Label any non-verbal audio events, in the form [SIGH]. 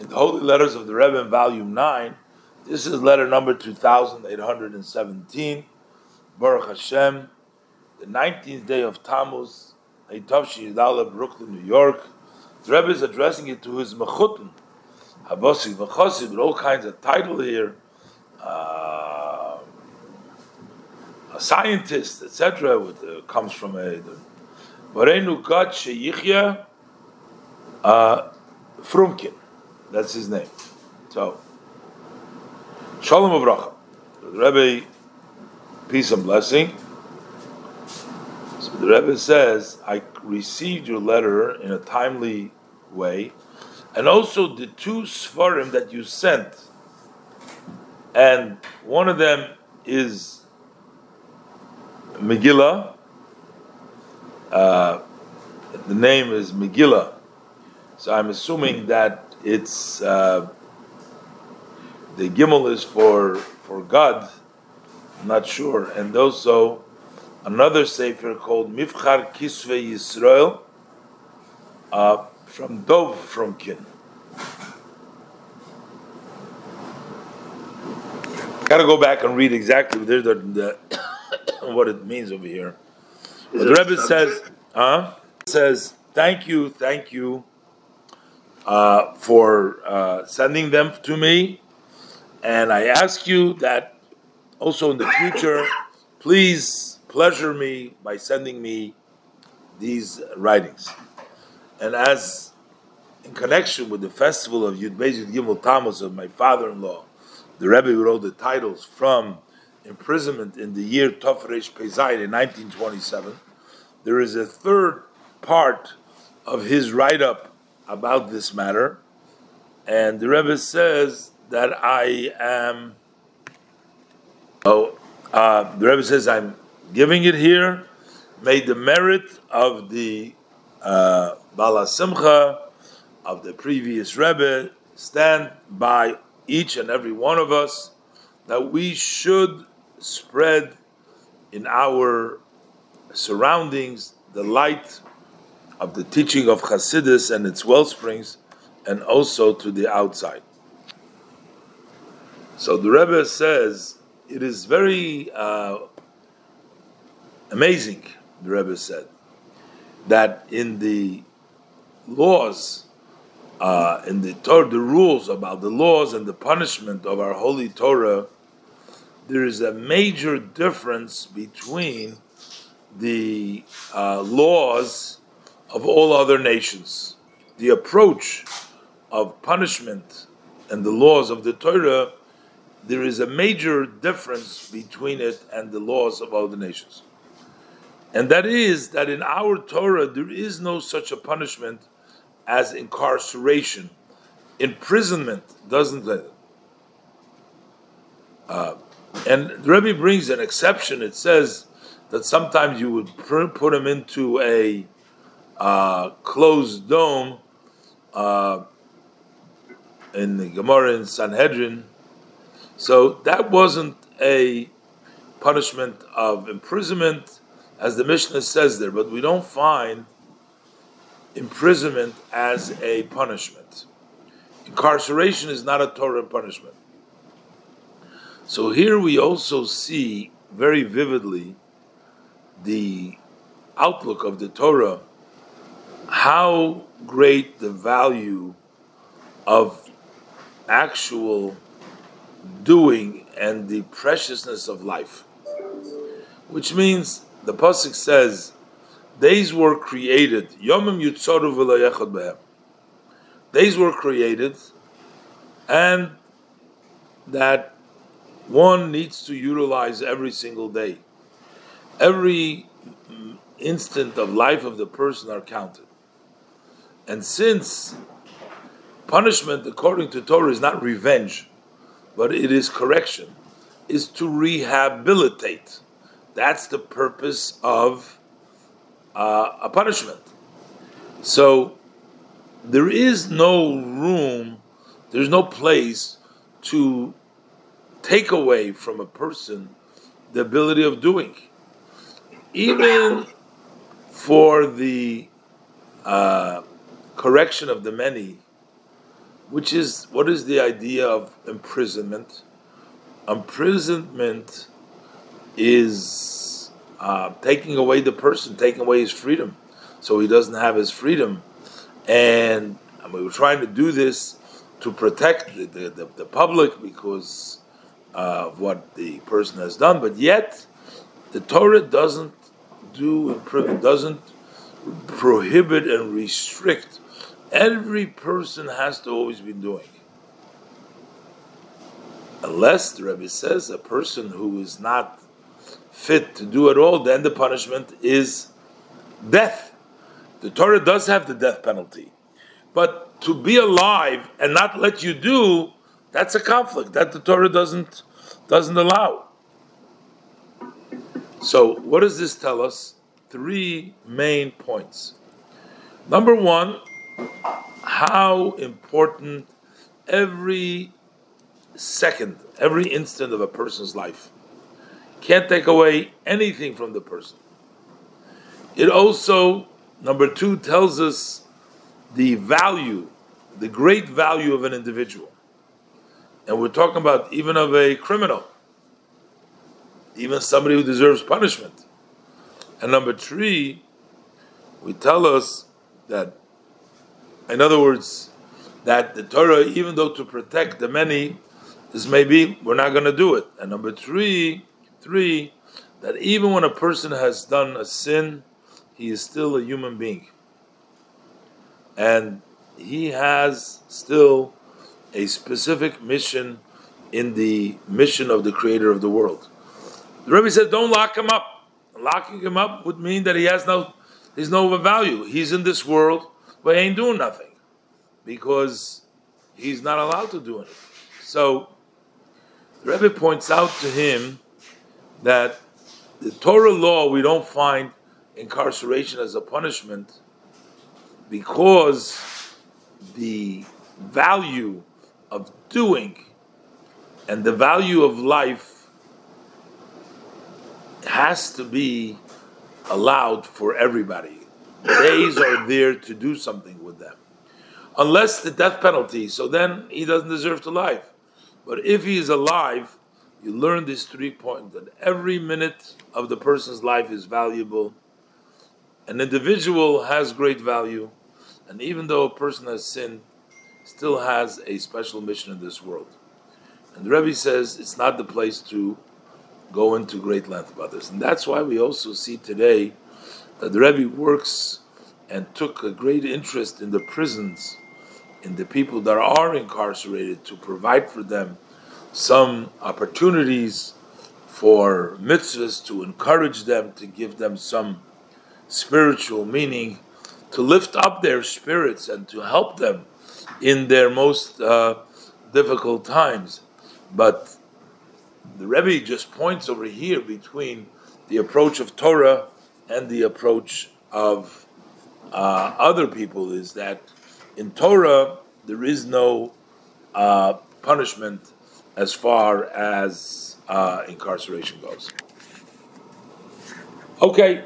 in the Holy Letters of the Rebbe in Volume 9. This is letter number 2817. Baruch Hashem, the 19th day of Tammuz, Eitavshi Yidala, Brooklyn, New York. The Rebbe is addressing it to his Mechutin, Habosik with all kinds of title here. Uh, a scientist, etc., uh, comes from a Varenu Gad Sheyichya uh, Frumkin. That's his name. So, Shalom Avracha. The Rebbe, peace and blessing. So the Rebbe says, I received your letter in a timely way, and also the two Svarim that you sent. And one of them is Megillah. Uh, the name is Megillah. So I'm assuming that it's uh, the gimel is for for God. I'm not sure, and also another sefer called Mifchar Kisve Yisrael uh, from Dov Frumkin. Got to go back and read exactly the, the, [COUGHS] what it means over here. But the Rebbe says, huh? Says, thank you, thank you uh, for uh, sending them to me. And I ask you that also in the future, please pleasure me by sending me these writings. And as in connection with the festival of Yud Beis Gimel Tammuz of my father-in-law, the Rebbe wrote the titles from imprisonment in the year Tofresh Pezayit in 1927. There is a third part of his write-up about this matter, and the Rebbe says that I am. Oh, uh, the Rebbe says I'm giving it here. May the merit of the uh, Bala Simcha of the previous Rebbe stand by each and every one of us that we should spread in our surroundings the light of the teaching of Hasidus and its well springs, and also to the outside. So the Rebbe says it is very uh, amazing. The Rebbe said that in the laws, uh, in the Torah, the rules about the laws and the punishment of our holy Torah, there is a major difference between the uh, laws of all other nations. The approach of punishment and the laws of the Torah, there is a major difference between it and the laws of other nations. And that is that in our Torah there is no such a punishment as incarceration. Imprisonment doesn't? Uh, and the Rebbe brings an exception. It says that sometimes you would put him into a uh, closed dome uh, in the Gemara in Sanhedrin. So that wasn't a punishment of imprisonment, as the Mishnah says there, but we don't find imprisonment as a punishment. Incarceration is not a Torah punishment. So here we also see very vividly the outlook of the Torah how great the value of actual doing and the preciousness of life. Which means the pasuk says, "Days were created." Yomim yutzoru v'layechad behem. Days were created, and that one needs to utilize every single day. Every instant of life of the person are counted. And since punishment, according to Torah, is not revenge, but it is correction, is to rehabilitate. That's the purpose of uh, a punishment. So there is no room, there's no place to take away from a person the ability of doing. Even for the uh, correction of the many, which is what is the idea of imprisonment? Imprisonment is uh, taking away the person, taking away his freedom, so he doesn't have his freedom. And, and we were trying to do this to protect the, the, the, the public because of what the person has done, but yet the Torah doesn't do doesn't prohibit and restrict. Every person has to always be doing. Unless the Rebbe says a person who is not fit to do it all, then the punishment is death. The Torah does have the death penalty. But to be alive and not let you do, that's a conflict. That the Torah doesn't doesn't allow. So, what does this tell us? Three main points. Number one, how important every second, every instant of a person's life can't take away anything from the person. It also, number two, tells us the value, the great value of an individual. And we're talking about even of a criminal even somebody who deserves punishment. And number three, we tell us that, in other words, that the Torah, even though to protect the many, this may be we're not going to do it. And number three, three, that even when a person has done a sin, he is still a human being, and he has still a specific mission in the mission of the Creator of the world. The Rebbe said, don't lock him up. Locking him up would mean that he has no, he's no value. He's in this world, but he ain't doing nothing because he's not allowed to do anything. So the Rebbe points out to him that the Torah law we don't find incarceration as a punishment because the value of doing and the value of life has to be allowed for everybody. Days are there to do something with them. Unless the death penalty, so then he doesn't deserve to live. But if he is alive, you learn these three points that every minute of the person's life is valuable. An individual has great value, and even though a person has sinned, still has a special mission in this world. And the Rebbe says it's not the place to go into great length about this. And that's why we also see today the Rebbe works and took a great interest in the prisons, in the people that are incarcerated, to provide for them some opportunities for mitzvahs, to encourage them, to give them some spiritual meaning, to lift up their spirits and to help them in their most uh, difficult times. But the Rebbe just points over here between the approach of Torah and the approach of uh, other people is that in Torah there is no uh, punishment as far as uh, incarceration goes. Okay.